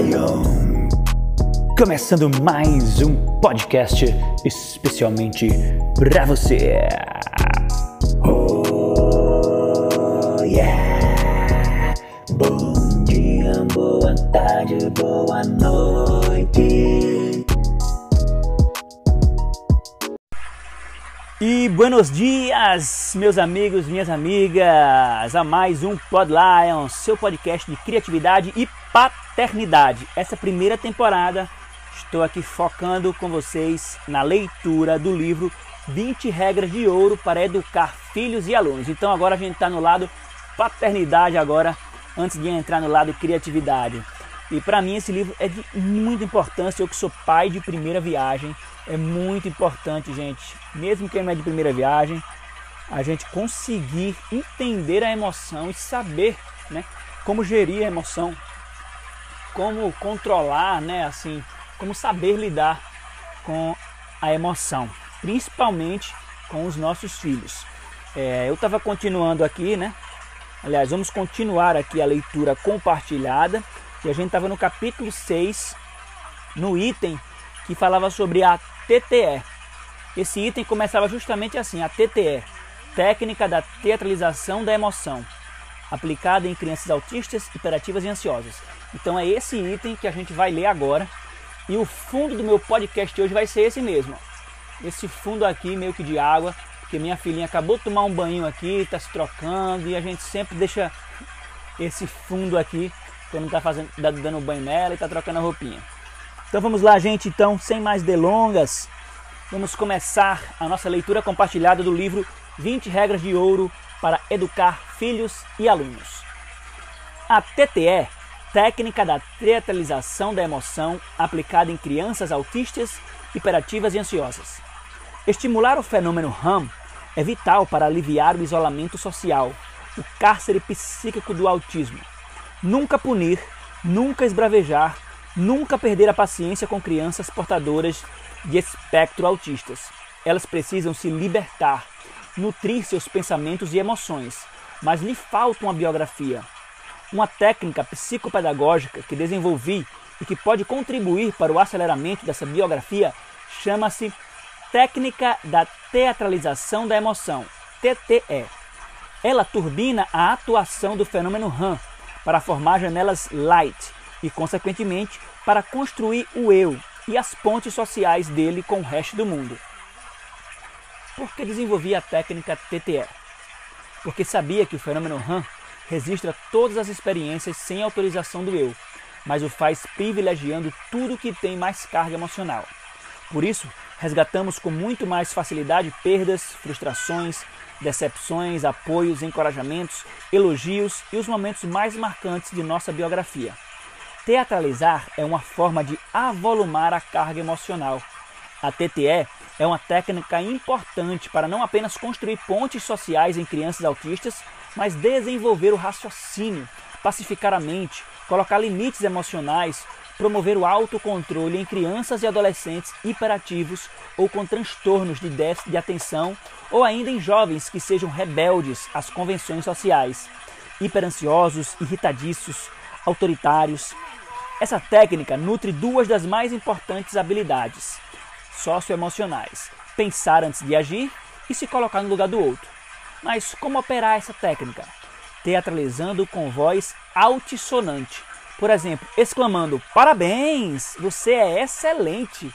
Lion. Começando mais um podcast especialmente para você. Oh yeah. Bom dia, boa tarde, boa noite. Buenos dias, meus amigos, minhas amigas, a mais um Pod Lion, seu podcast de criatividade e paternidade. Essa primeira temporada estou aqui focando com vocês na leitura do livro 20 regras de ouro para educar filhos e alunos. Então agora a gente está no lado paternidade agora, antes de entrar no lado criatividade. E para mim esse livro é de muita importância, eu que sou pai de primeira viagem, é muito importante, gente, mesmo quem não é de primeira viagem, a gente conseguir entender a emoção e saber, né, como gerir a emoção, como controlar, né, assim, como saber lidar com a emoção, principalmente com os nossos filhos. É, eu estava continuando aqui, né? Aliás, vamos continuar aqui a leitura compartilhada. E a gente estava no capítulo 6, no item que falava sobre a TTE. Esse item começava justamente assim: a TTE, técnica da teatralização da emoção, aplicada em crianças autistas, hiperativas e ansiosas. Então é esse item que a gente vai ler agora. E o fundo do meu podcast hoje vai ser esse mesmo. Esse fundo aqui, meio que de água, porque minha filhinha acabou de tomar um banho aqui, está se trocando e a gente sempre deixa esse fundo aqui quando está fazendo, dando banho nela e está trocando a roupinha. Então vamos lá, gente. Então, sem mais delongas, vamos começar a nossa leitura compartilhada do livro 20 regras de ouro para educar filhos e alunos. A TTE técnica da teatralização da emoção aplicada em crianças autistas, hiperativas e ansiosas. Estimular o fenômeno RAM é vital para aliviar o isolamento social, o cárcere psíquico do autismo. Nunca punir, nunca esbravejar, nunca perder a paciência com crianças portadoras de espectro autistas. Elas precisam se libertar, nutrir seus pensamentos e emoções, mas lhe falta uma biografia, uma técnica psicopedagógica que desenvolvi e que pode contribuir para o aceleramento dessa biografia chama-se Técnica da Teatralização da Emoção, TTE. Ela turbina a atuação do fenômeno RAM para formar janelas light e, consequentemente, para construir o eu e as pontes sociais dele com o resto do mundo. Por que desenvolvi a técnica TTE? Porque sabia que o fenômeno RAM registra todas as experiências sem autorização do eu, mas o faz privilegiando tudo que tem mais carga emocional. Por isso, resgatamos com muito mais facilidade perdas, frustrações, decepções, apoios, encorajamentos, elogios e os momentos mais marcantes de nossa biografia. Teatralizar é uma forma de avolumar a carga emocional. A TTE é uma técnica importante para não apenas construir pontes sociais em crianças autistas, mas desenvolver o raciocínio, pacificar a mente, colocar limites emocionais, promover o autocontrole em crianças e adolescentes hiperativos ou com transtornos de déficit de atenção, ou ainda em jovens que sejam rebeldes às convenções sociais, hiperansiosos, irritadiços, autoritários. Essa técnica nutre duas das mais importantes habilidades socioemocionais: pensar antes de agir e se colocar no lugar do outro. Mas como operar essa técnica? Teatralizando com voz altissonante. Por exemplo, exclamando: Parabéns, você é excelente!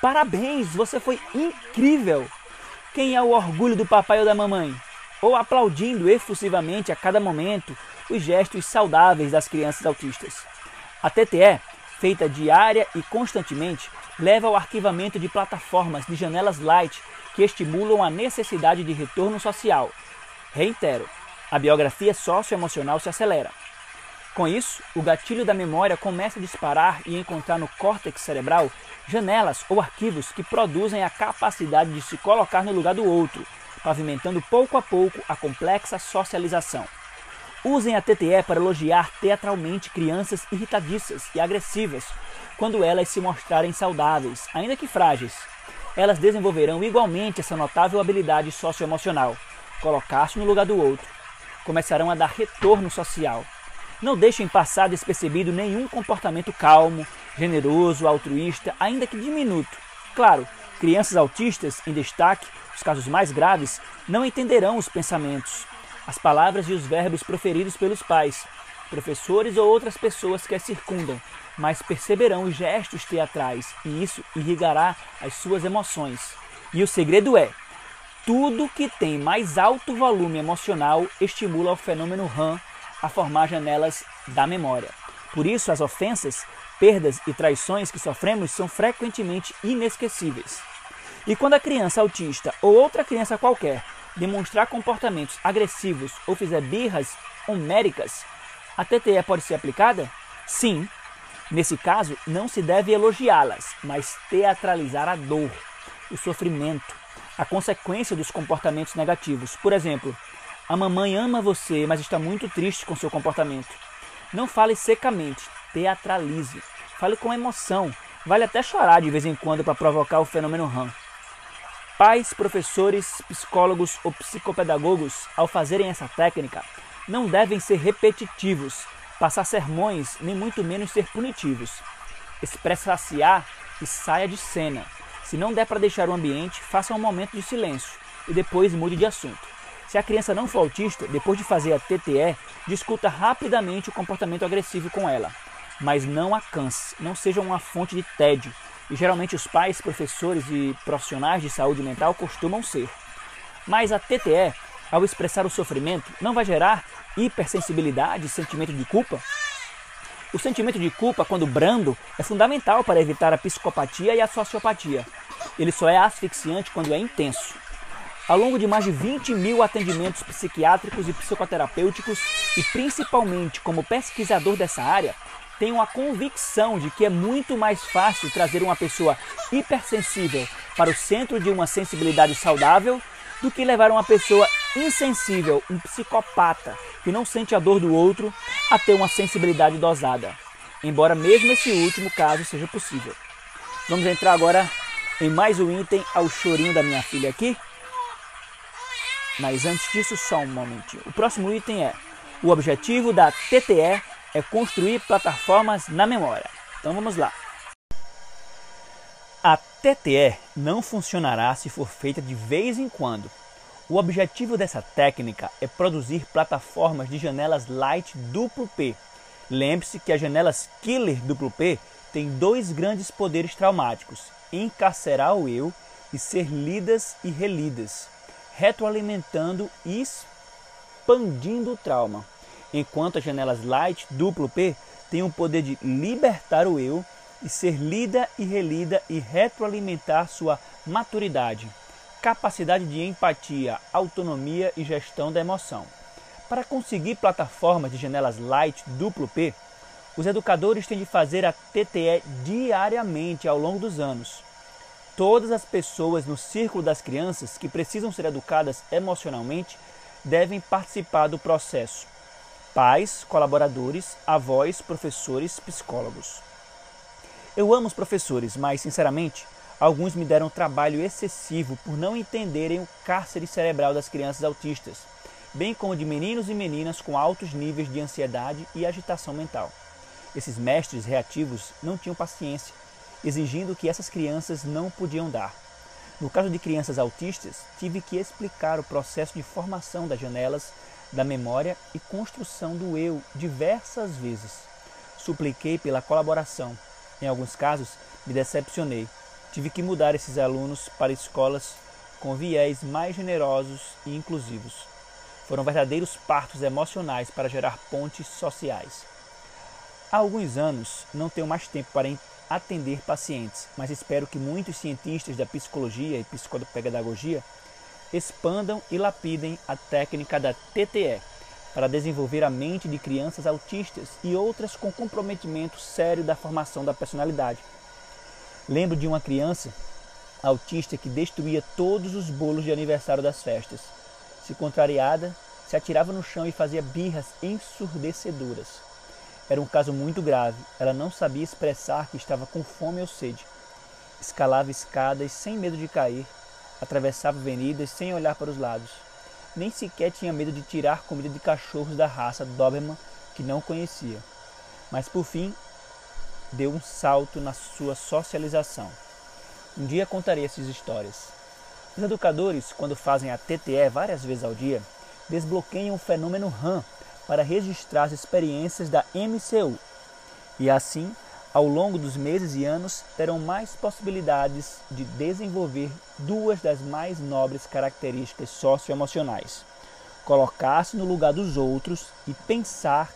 Parabéns, você foi incrível! Quem é o orgulho do papai ou da mamãe? Ou aplaudindo efusivamente a cada momento os gestos saudáveis das crianças autistas. A TTE, feita diária e constantemente, leva ao arquivamento de plataformas de janelas light que estimulam a necessidade de retorno social. Reitero, a biografia socioemocional se acelera. Com isso, o gatilho da memória começa a disparar e encontrar no córtex cerebral janelas ou arquivos que produzem a capacidade de se colocar no lugar do outro, pavimentando pouco a pouco a complexa socialização. Usem a TTE para elogiar teatralmente crianças irritadiças e agressivas quando elas se mostrarem saudáveis, ainda que frágeis. Elas desenvolverão igualmente essa notável habilidade socioemocional, colocar-se no lugar do outro. Começarão a dar retorno social. Não deixem passar despercebido nenhum comportamento calmo, generoso, altruísta, ainda que diminuto. Claro, crianças autistas, em destaque, os casos mais graves, não entenderão os pensamentos, as palavras e os verbos proferidos pelos pais, professores ou outras pessoas que as circundam, mas perceberão os gestos teatrais e isso irrigará as suas emoções. E o segredo é: tudo que tem mais alto volume emocional estimula o fenômeno RAM a formar janelas da memória. Por isso, as ofensas, perdas e traições que sofremos são frequentemente inesquecíveis. E quando a criança autista ou outra criança qualquer demonstrar comportamentos agressivos ou fizer birras homéricas, a TTE pode ser aplicada? Sim. Nesse caso, não se deve elogiá-las, mas teatralizar a dor, o sofrimento, a consequência dos comportamentos negativos. Por exemplo, a mamãe ama você, mas está muito triste com seu comportamento. Não fale secamente, teatralize. Fale com emoção. Vale até chorar de vez em quando para provocar o fenômeno RAM. Pais, professores, psicólogos ou psicopedagogos, ao fazerem essa técnica, não devem ser repetitivos, passar sermões, nem muito menos ser punitivos. Expressar-se-á e saia de cena. Se não der para deixar o ambiente, faça um momento de silêncio e depois mude de assunto. Se a criança não for autista, depois de fazer a TTE, discuta rapidamente o comportamento agressivo com ela. Mas não a canse, não seja uma fonte de tédio. E geralmente os pais, professores e profissionais de saúde mental costumam ser. Mas a TTE ao expressar o sofrimento, não vai gerar hipersensibilidade e sentimento de culpa? O sentimento de culpa, quando brando, é fundamental para evitar a psicopatia e a sociopatia. Ele só é asfixiante quando é intenso. Ao longo de mais de 20 mil atendimentos psiquiátricos e psicoterapêuticos, e principalmente como pesquisador dessa área, tenho a convicção de que é muito mais fácil trazer uma pessoa hipersensível para o centro de uma sensibilidade saudável do que levar uma pessoa insensível, um psicopata que não sente a dor do outro, a ter uma sensibilidade dosada. Embora mesmo esse último caso seja possível. Vamos entrar agora em mais um item ao chorinho da minha filha aqui. Mas antes disso, só um momentinho. O próximo item é: o objetivo da TTE é construir plataformas na memória. Então vamos lá. A TTE não funcionará se for feita de vez em quando. O objetivo dessa técnica é produzir plataformas de janelas light duplo P. Lembre-se que as janelas killer duplo P têm dois grandes poderes traumáticos: encarcerar o eu e ser lidas e relidas, retroalimentando e expandindo o trauma. Enquanto as janelas light duplo P têm o poder de libertar o eu e ser lida e relida e retroalimentar sua maturidade, capacidade de empatia, autonomia e gestão da emoção. Para conseguir plataformas de janelas light duplo P, os educadores têm de fazer a TTE diariamente ao longo dos anos. Todas as pessoas no círculo das crianças que precisam ser educadas emocionalmente devem participar do processo. Pais, colaboradores, avós, professores, psicólogos. Eu amo os professores, mas, sinceramente, alguns me deram trabalho excessivo por não entenderem o cárcere cerebral das crianças autistas, bem como de meninos e meninas com altos níveis de ansiedade e agitação mental. Esses mestres reativos não tinham paciência, exigindo que essas crianças não podiam dar. No caso de crianças autistas, tive que explicar o processo de formação das janelas da memória e construção do eu diversas vezes. Supliquei pela colaboração em alguns casos, me decepcionei. Tive que mudar esses alunos para escolas com viés mais generosos e inclusivos. Foram verdadeiros partos emocionais para gerar pontes sociais. Há alguns anos não tenho mais tempo para atender pacientes, mas espero que muitos cientistas da psicologia e psicopedagogia expandam e lapidem a técnica da TTE para desenvolver a mente de crianças autistas e outras com comprometimento sério da formação da personalidade. Lembro de uma criança autista que destruía todos os bolos de aniversário das festas. Se contrariada, se atirava no chão e fazia birras ensurdecedoras. Era um caso muito grave. Ela não sabia expressar que estava com fome ou sede. Escalava escadas sem medo de cair, atravessava avenidas sem olhar para os lados nem sequer tinha medo de tirar comida de cachorros da raça Doberman que não conhecia, mas por fim deu um salto na sua socialização. Um dia contarei essas histórias. Os educadores, quando fazem a TTE várias vezes ao dia, desbloqueiam o fenômeno RAM para registrar as experiências da MCU. E assim, ao longo dos meses e anos, terão mais possibilidades de desenvolver duas das mais nobres características socioemocionais: colocar-se no lugar dos outros e pensar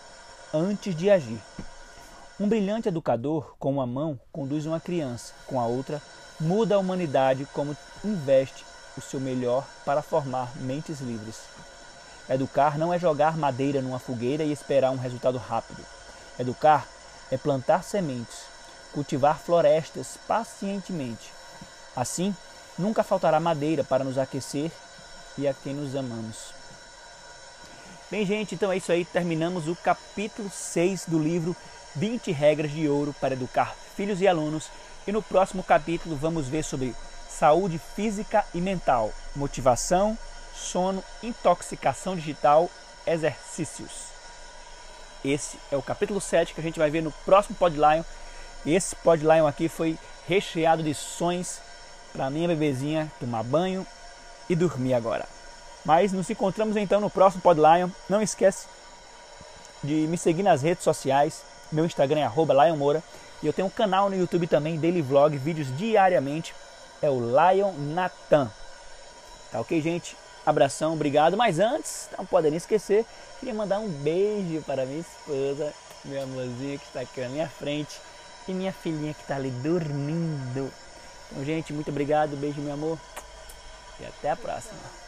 antes de agir. Um brilhante educador, com uma mão, conduz uma criança, com a outra, muda a humanidade como investe o seu melhor para formar mentes livres. Educar não é jogar madeira numa fogueira e esperar um resultado rápido. Educar é plantar sementes, cultivar florestas pacientemente. Assim, nunca faltará madeira para nos aquecer e a quem nos amamos. Bem, gente, então é isso aí. Terminamos o capítulo 6 do livro 20 regras de ouro para educar filhos e alunos. E no próximo capítulo vamos ver sobre saúde física e mental, motivação, sono, intoxicação digital, exercícios. Esse é o capítulo 7 que a gente vai ver no próximo Podlion. Esse Podlion aqui foi recheado de sonhos para minha bebezinha tomar banho e dormir agora. Mas nos encontramos então no próximo Podlion. Não esquece de me seguir nas redes sociais meu Instagram é Lion Moura. E eu tenho um canal no YouTube também, Daily Vlog, vídeos diariamente. É o Lion Natan. Tá ok, gente? Abração, obrigado. Mas antes, não podem esquecer, queria mandar um beijo para minha esposa, meu amorzinho que está aqui na minha frente, e minha filhinha que está ali dormindo. Então, gente, muito obrigado. Beijo, meu amor. E até a próxima.